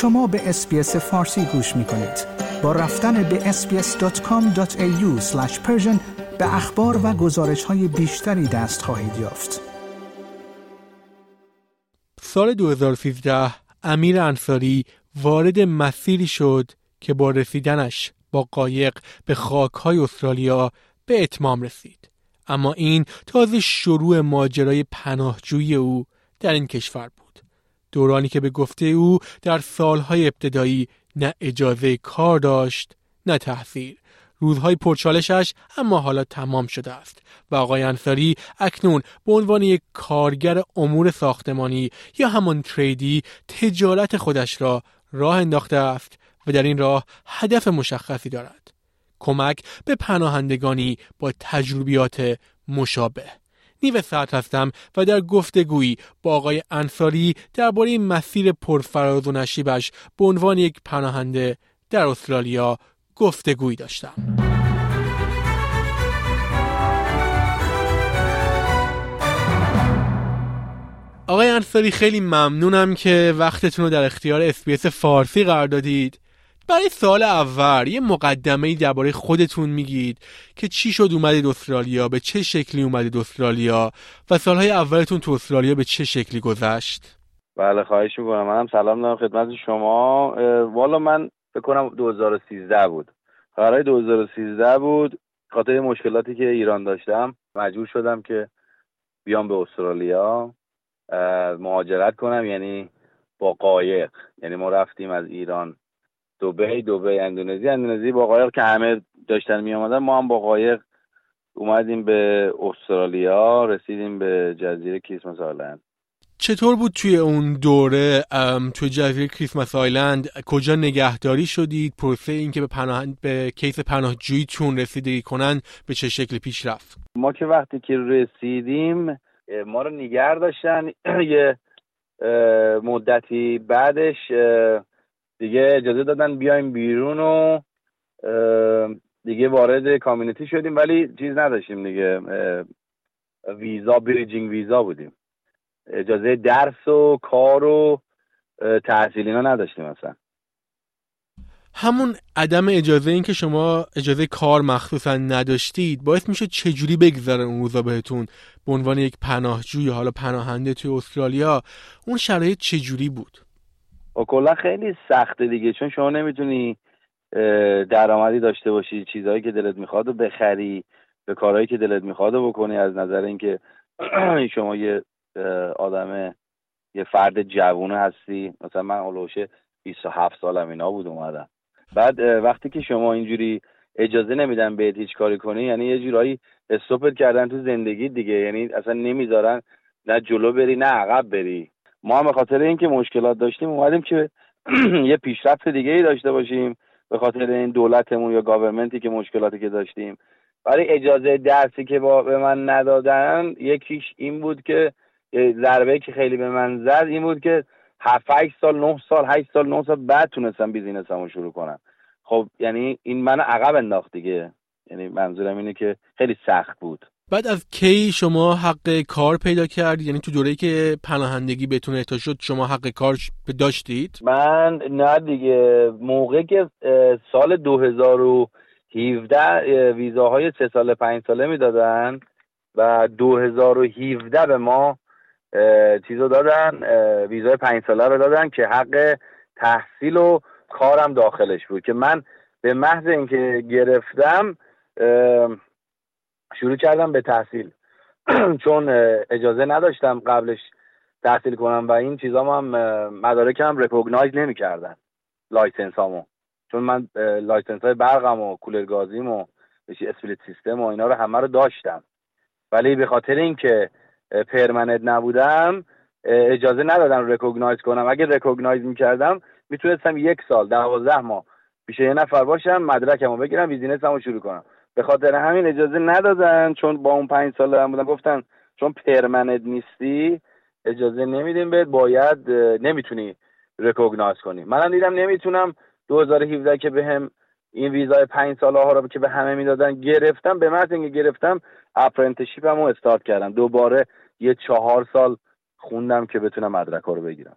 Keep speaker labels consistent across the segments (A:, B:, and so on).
A: شما به اسپیس فارسی گوش می کنید. با رفتن به sbs.com.au به اخبار و گزارش های بیشتری دست خواهید یافت.
B: سال 2013 امیر انصاری وارد مسیری شد که با رسیدنش با قایق به خاکهای استرالیا به اتمام رسید. اما این تازه شروع ماجرای پناهجویی او در این کشور بود. دورانی که به گفته او در سالهای ابتدایی نه اجازه کار داشت نه تحصیل. روزهای پرچالشش اما حالا تمام شده است و آقای انصاری اکنون به عنوان یک کارگر امور ساختمانی یا همان تریدی تجارت خودش را راه انداخته است و در این راه هدف مشخصی دارد. کمک به پناهندگانی با تجربیات مشابه. نیو ساعت هستم و در گفتگویی با آقای انصاری درباره مسیر پرفراز و نشیبش به عنوان یک پناهنده در استرالیا گفتگویی داشتم. آقای انصاری خیلی ممنونم که وقتتون رو در اختیار SBS فارسی قرار دادید. برای سوال اول یه مقدمه درباره خودتون میگید که چی شد اومدید استرالیا به چه شکلی اومدید استرالیا و سالهای اولتون تو استرالیا به چه شکلی گذشت؟
C: بله خواهش می‌کنم. منم سلام دارم خدمت شما. والا من فکر کنم 2013 بود. قرار 2013 بود خاطر مشکلاتی که ایران داشتم مجبور شدم که بیام به استرالیا مهاجرت کنم یعنی با قایق. یعنی ما رفتیم از ایران دوبی دوبی اندونزی. اندونزی با قایق که همه داشتن می آمدن ما هم با قایق اومدیم به استرالیا رسیدیم به جزیره کریسمس آیلند.
B: چطور بود توی اون دوره توی جزیره کریسمس آیلند؟ کجا نگهداری شدید؟ پروسه اینکه به پناه به کیس پناهجوییتون رسیدگی کنن به چه شکل پیش رفت؟
C: ما که وقتی که رسیدیم ما رو نگه داشتن. یه مدتی بعدش دیگه اجازه دادن بیایم بیرون و دیگه وارد کامیونیتی شدیم ولی چیز نداشتیم دیگه ویزا بریجینگ ویزا بودیم. اجازه درس و کار و تحصیل اینا نداشتیم مثلا
B: همون عدم اجازه این که شما اجازه کار مخصوصا نداشتید باعث میشه چجوری بگذره اون روزا بهتون؟ به عنوان یک پناهجوی حالا پناهنده توی استرالیا اون شرایط چجوری بود؟
C: و کلا خیلی سخته دیگه چون شما نمی‌تونی درآمدی داشته باشی چیزهایی که دلت می‌خواد و بخری به کارهایی که دلت می‌خواد بکنی از نظر اینکه شما یه آدم یه فرد جوونه هستی. مثلا من اولوش 27 سالم اینا بود اومدم. بعد وقتی که شما اینجوری اجازه نمیدن بهت هیچ کاری کنی یعنی یه جورایی استوپت کردن تو زندگی دیگه. یعنی اصلا نمی‌ذارن نه جلو بری نه عقب بری. ما هم به خاطر اینکه مشکلات داشتیم اومدیم که یه پیشرفت دیگه ای داشته باشیم به خاطر این دولتمون یا گاورمنتی که مشکلاتی که داشتیم. ولی اجازه درسی که با به من ندادن یکیش این بود که ضربه که خیلی به من زد این بود که هفت سال نه سال هشت سال نه سال بعد تونستم بیزینسمو شروع کنم. خب یعنی این من عقب انداخت دیگه. یعنی منظورم اینه که خیلی سخت بود.
B: بعد از کی شما حق کار پیدا کردید یعنی تو دوره‌ای که پناهندگی بهتون احتاج شد شما حق کار داشتید؟
C: من نه دیگه. موقع که سال 2017 ویزاهای سه ساله پنج ساله می‌دادن و 2017 به ما چیزو دادن ویزای پنج ساله رو دادن که حق تحصیل و کارم داخلش بود. که من به محض اینکه گرفتم شروع کردم به تحصیل. چون اجازه نداشتم قبلش تحصیل کنم و این چیزا هم مدارکم recognise نمی کردن license هامو چون من license های برقم و کولر گازیم و split system و اینا رو همه رو داشتم. ولی به خاطر اینکه permanent نبودم اجازه ندادم recognise کنم. اگه recognise می‌کردم می‌تونستم یک سال دوازده ماه پیش یه نفر باشم مدرکمو بگیرم business مو شروع کنم. به خاطر همین اجازه ندادن چون با اون پنج سال هم بودم گفتن چون permanent نیستی اجازه نمیدیم بهت باید نمی‌تونی recognise کنی. منم دیدم نمی‌تونم 2017 که بهم هم این ویزای پنج ساله ها رو که به همه می‌دادن گرفتم به محض اینکه گرفتم اپرنتشیپم رو استارت کردم. دوباره یه چهار سال خوندم که بتونم مدرک رو بگیرم.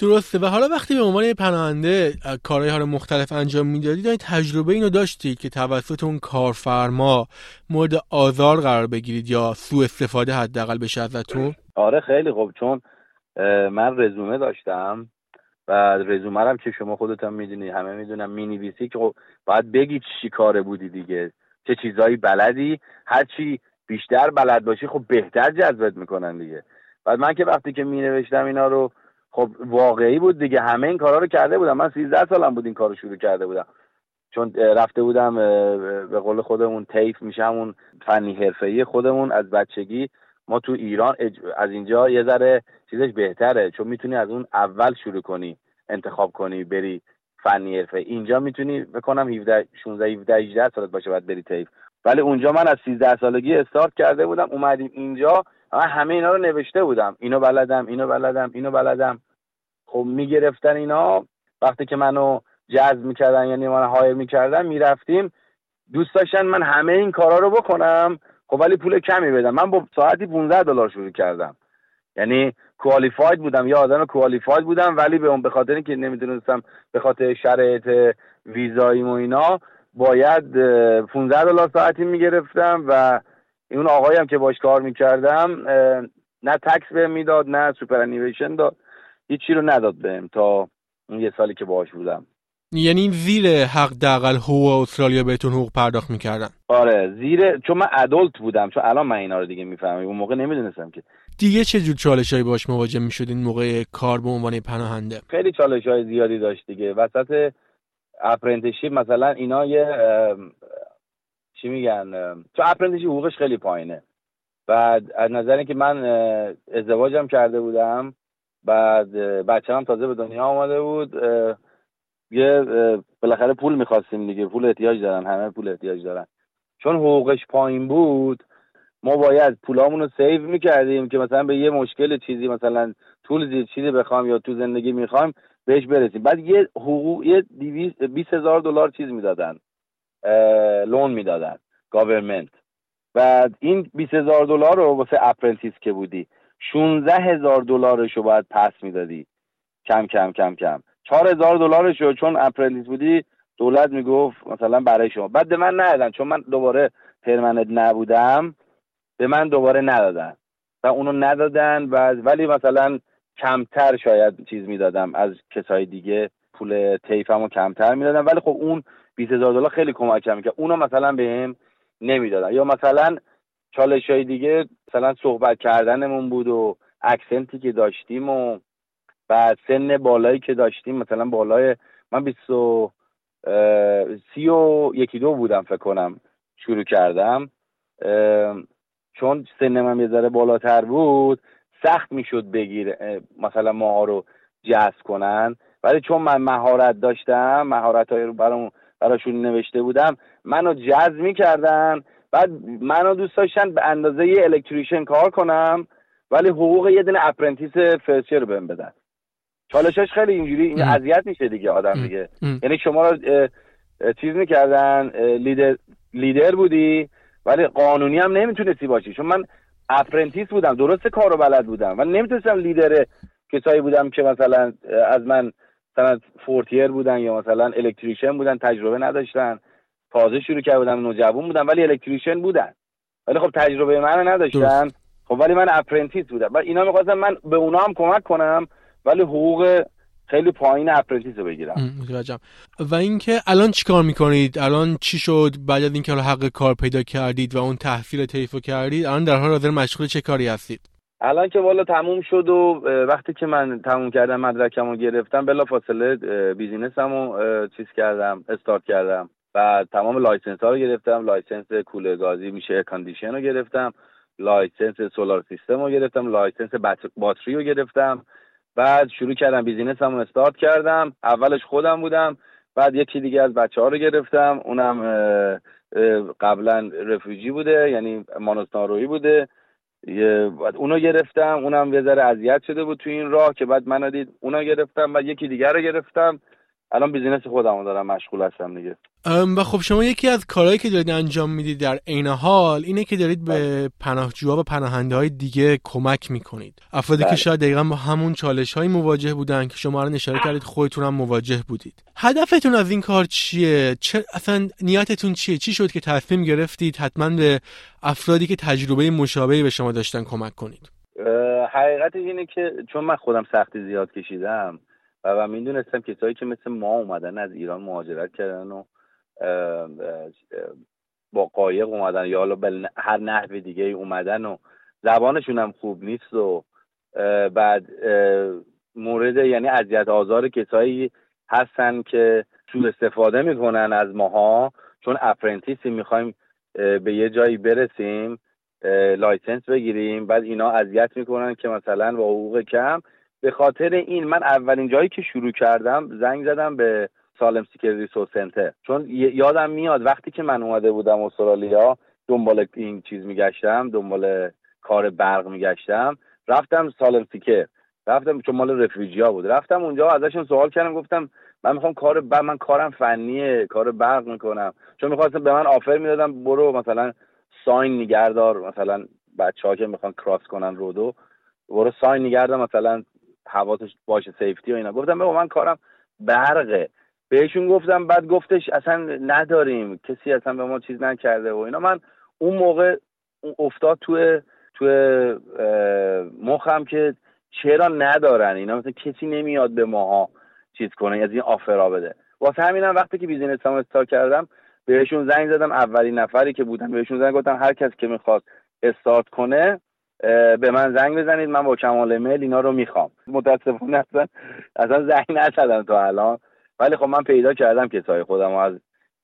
B: درسته. و حالا وقتی به عنوان پناهنده کارهای حالا مختلف انجام می‌دادی داری تجربه اینو داشتی که توسط اون کارفرما مورد آزار قرار بگیرید یا سوء استفاده حداقل بشه ازتون؟
C: آره خیلی خوب. چون من رزومه داشتم و رزومه هم که شما خودت هم می‌دونی همه می‌دونم می‌نویسی که خب باید بگی چی کاره بودی دیگه. چه چیزایی بلدی؟ هرچی بیشتر بلد باشی خب بهتر جذبت می‌کنن دیگه. بعد من که وقتی که مینوشتم اینا رو خب واقعی بود دیگه. همه این کارا رو کرده بودم. من 13 سالم بود این کارو شروع کرده بودم. چون رفته بودم به قول خودمون تیف میشه همون فنی حرفه‌ای خودمون از بچگی. ما تو ایران از اینجا یه ذره چیزش بهتره. چون می‌تونی از اون اول شروع کنی انتخاب کنی بری فنی حرفه. اینجا می‌تونی بکنم 17 16 17 18 سالت باشه بعد بری تیف ولی اونجا من از 13 سالگی استارت کرده بودم. اومدیم اینجا. من همه اینا رو نوشته بودم. اینو بلدم اینو بلدم اینو بلدم. خب می‌گرفتن اینا. وقتی که منو جذب می‌کردن یعنی من هایر می‌کردن می‌رفتیم. دوست داشتن من همه این کارا رو بکنم. خب ولی پول کمی بدم. من با ساعتی 15 دلار شروع کردم. یعنی qualified بودم. یا آدم کوالیفاید بودم ولی به اون به خاطر اینکه نمی‌دونستم به خاطر شرایط ویزایی و اینا باید 15 دلار ساعتی می‌گرفتم و اون آقایی هم که باش کار می‌کردم نه tax بهم می‌داد نه superannuation داد. هیچی رو نداد بهم تا اون یه سالی که باش بودم.
B: یعنی زیر حداقل حقوق استرالیا بهتون حقوق پرداخت می‌کردن؟
C: آره زیر چون من adult بودم چون الان من اینا رو دیگه می‌فهمم. اون موقع نمی‌دونستم که.
B: دیگه چه جور چالشایی باش مواجه می‌شدین موقع کار به عنوان پناهنده؟
C: خیلی چالش های زیادی داشت دیگه. وسط apprenticeship مثلا اینا یه چی میگن تو apprenticeship حقوقش خیلی پایینه. بعد از نظر که من ازدواجم کرده بودم بعد بچه تازه به دنیا آمده بود یه بالاخره پول می‌خواستیم دیگه پول احتیاج دارن همه پول احتیاج دارن. چون حقوقش پایین بود ما باید پولامون رو save می‌کردیم که مثلا به یه مشکل چیزی مثلا طول زیر چیزی بخوام یا تو زندگی می‌خوایم بهش برسیم. بعد یه حقوق یه بیس هزار دلار چیز می‌دادن. loan می‌دادن government. بعد این بیس هزار دلار رو واسه apprentice که بودی 16 هزار دلارش رو باید پس می‌دادی. کم کم کم کم. چهار هزار دلارش رو چون apprentice بودی دولت می‌گفت مثلا برای شما. بعد به من ندادن چون من دوباره پرمننت نبودم به من دوباره ندادن. و اونو ندادن و ولی مثلا کمتر شاید چیز می‌دادم از کسای دیگه. پول تیفمو کمتر می‌دادم ولی خب اون 20 هزار دلار خیلی کمکم می‌کرد. اونو مثلا بهم نمی‌دادن. یا مثلا چالش های دیگه مثلا صحبت کردنمون بود و اکسنتی که داشتیم و بعد سن بالایی که داشتیم مثلا بالای من 20 سی و یکی دو بودم فکر کنم شروع کردم. چون سن من یه ذره بالاتر بود سخت می‌شد بگیر مثلا ماها رو جذب کنن. ولی چون من مهارت داشتم مهارت های رو برام براشون نوشته بودم منو جذب می‌کردن. بعد منو دوست داشتن به اندازه یه الکتریشن کار کنم ولی حقوق یه دونه apprentice first year رو بهم بدن. چالشش خیلی اینجوری این اذیت میشه دیگه آدم دیگه. یعنی شما رو چیز می‌کردن leader leader بودی ولی قانونی هم نمی‌تونستی باشی. چون من apprentice بودم درست کار رو بلد بودم و نمی‌تونستم لیدر کسایی بودم که مثلا از من مثلا fourth year بودن یا مثلا electrician بودن تجربه نداشتن. تازه شروع کرده بودم نوجوان بودم ولی electrician بودن. ولی خب تجربه من نداشتن. خب ولی من apprentice بودم. و اینا می‌خواستم من به اونا هم کمک کنم ولی حقوق خیلی پایین apprentice رو بگیرم.
B: و اینکه الان چیکار می‌کنید؟ الان چی شد بعد از اینکه حق کار پیدا کردید و اون تحصیل طیفو کردید؟ الان در حال حاضر مشغول چه کاری هستید؟
C: الان که والا تموم شد و وقتی که من تموم کردم مدرکم رو گرفتم بلا فاصله بیزینسم رو چیز کردم استارت کردم. و تمام license ها رو گرفتم. license کولر گازی میشه air condition رو گرفتم. license solar system رو گرفتم. license باتری رو گرفتم. بعد شروع کردم business م start کردم. اولش خودم بودم. بعد یکی دیگه از بچه ها رو گرفتم. اونم قبلا refugee بوده یعنی مانوس نائورویی بوده. بعد اونو گرفتم اونم یه ذره اذیت شده بود تو این راه که بعد من دید اونو گرفتم بعد یکی دیگر رو گرفتم. الان business خودمو دارم مشغول هستم دیگه.
B: و خب شما یکی از کارهایی که دارید انجام می‌دید در عین حال اینه که دارید به بله. پناهجوها و پناهنده های دیگه کمک می‌کنید. افرادی که بله. شاید دقیقا با همون چالش های مواجه بودن که شما رو اشاره کردید خودتون هم مواجه بودید. هدفتون از این کار چیه؟ چه اصلا نیتتون چیه؟ چی شد که تصمیم گرفتید حتما به افرادی که تجربه مشابهی به شما داشتن کمک کنید؟
C: حقیقت اینه که چون من خودم سختی زیاد کشیدم و, می‌دونستم کسایی که مثل ما اومدن از ایران مهاجرت کردن و با قایق اومدن یا حالا به هر نحو دیگه اومدن و زبانشون هم خوب نیست و بعد مورد یعنی اذیت آزار کسایی هستن که سوء استفاده می‌کنن از ماها. چون apprentice ی می‌خوایم به یه جایی برسیم license بگیریم بعد اینا اذیت می‌کنن که مثلا با حقوق کم به خاطر این من اولین جایی که شروع کردم زنگ زدم به Asylum Seeker Resource Centre. چون یادم میاد وقتی که من اومده بودم استرالیا دنبال این چیز میگشتم دنبال کار برق میگشتم رفتم Asylum Seeker. رفتم چون مال refugee ها بود. رفتم اونجا ازشون سوال کردم گفتم من می‌خوام کار ب... من کارم فنیه کار برق می‌کنم. چون می‌خواستم به من offer می‌دادم برو مثلا sign نگه‌دار مثلا بچه ها که می‌خوان کراس کنن رودو برو ساین نگردار مثلا حواسش باشه سیفتی و اینا. گفتم به من کارم برقه. بهشون گفتم بعد گفتش اصلا نداریم. کسی اصلا به ما چیز نکرده و اینا. من اون موقع افتاد توی توی مخم که چرا ندارن اینا؟ مثلا کسی نمیاد به ماها چیز کنه از این آفرا بده. واسه همینم وقتی که بیزینس هم استارت کردم بهشون زنگ زدم. اولین نفری که بودم بهشون زنگ گفتم هر کس که می‌خواد استارت کنه به من زنگ بزنید من با کمال میل اینا رو می‌خوام. متاسفانه اصلا اصلا زنگ نزدم تا الان. ولی خب من پیدا کردم کسای خودم و از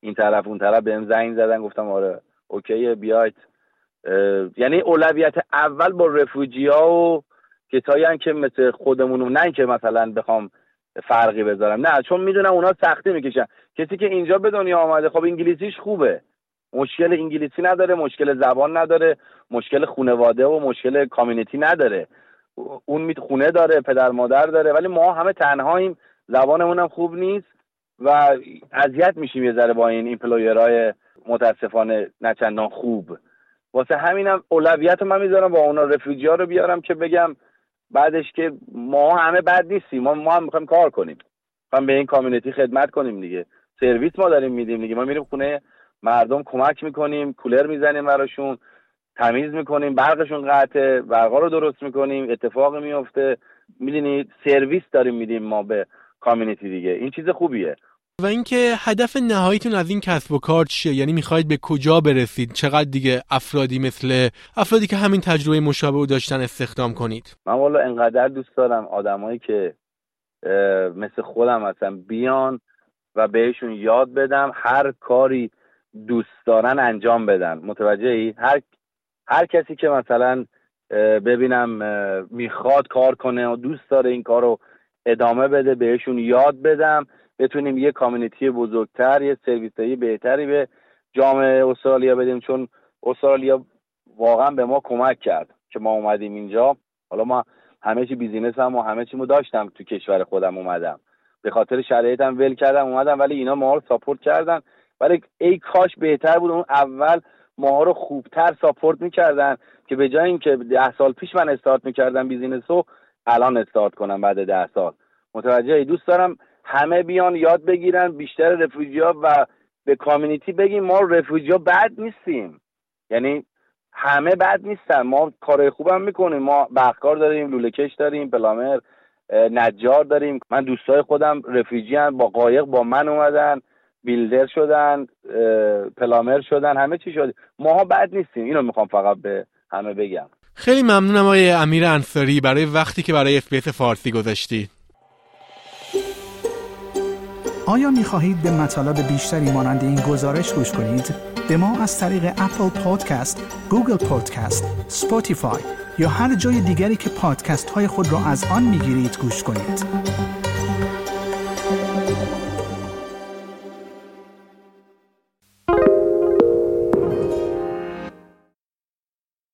C: این طرف اون طرف بهم زنگ زدن گفتم آره اوکی بیاید. یعنی اولویت اول با رفوجی ها و کسایی که مثل خودمون نه که مثلا بخوام فرقی بذارم. نه چون می‌دونم اونا سختی می‌کشن. کسی که اینجا به دنیا آمده خب انگلیسیش خوبه. مشکل انگلیسی نداره مشکل زبان نداره مشکل خونواده و مشکل کامیونیتی نداره. اون می خونه داره پدر مادر داره ولی ما همه تنهاییم. زبانمون هم خوب نیست و اذیت میشیم یه ذره با این ایمپلویرهای متاسفانه نچندان خوب. واسه همینم اولویت من می‌ذارم با اونا رفیوجی ها رو بیارم که بگم بعدش که ما همه بد نیستیم. ما ما هم می‌خوایم کار کنیم. می‌خوایم به این کامیونیتی خدمت کنیم دیگه. سرویس ما داریم میدیم دیگه. ما میریم خونه مردم کمک می‌کنیم کولر می‌زنیم براشون تمیز می‌کنیم برقشون قطعه برقا رو درست می‌کنیم اتفاق میفته می‌دونید سرویس داریم میدیم ما به کامیونیتی دیگه. این چیز خوبیه.
B: و اینکه هدف نهاییتون از این کسب و کار چیه؟ یعنی می‌خواهید به کجا برسید؟ چقدر دیگه افرادی مثل افرادی که همین تجربه مشابه داشتن استخدام کنید؟
C: من والا انقدر دوست دارم آدمایی که مثل خودم هستن بیان و بهشون یاد بدم. هر کاری دوست دارن انجام بدن. متوجه ای هر هر کسی که مثلا ببینم می‌خواد کار کنه و دوست داره این کار رو ادامه بده بهشون یاد بدم بتونیم یه کامیونیتی بزرگتر یه سرویسایی بهتری به جامعه استرالیا بدیم. چون استرالیا واقعا به ما کمک کرد که ما اومدیم اینجا. حالا ما همه چی business ام و همه چیمو داشتم تو کشور خودم اومدم. به خاطر شرایطم ول کردم اومدم ولی اینا ما رو support کردن. ولی ای کاش بهتر بود. اون اول ماها رو خوبتر support می‌کردن که به جای اینکه ده سال پیش من استارت می‌کردم business رو الان استارت کنم بعد ده سال. متوجه؟ دوست دارم همه بیان یاد بگیرن بیشتر refugee ها و به community بگیم ما refugee ها بد نیستیم. یعنی همه بد نیستن. ما کارهای خوبم می‌کنیم. ما برقکار داریم لوله کش داریم plumber نجار داریم. من دوستای خودم refugee ام با قایق با من اومدن. builder شدن plumber شدن همه چی شد ماها بد نیستیم اینو می‌خوام فقط به همه بگم
B: خیلی ممنونم آقای امیر انصاری برای وقتی که برای SBS فارسی گذاشتی
A: آیا می خواهید به مطالب بیشتری مانند این گزارش گوش کنید؟ به ما از طریق Apple Podcast، Google Podcast، Spotify یا هر جای دیگری که پادکست های خود را از آن می گیرید گوش کنید.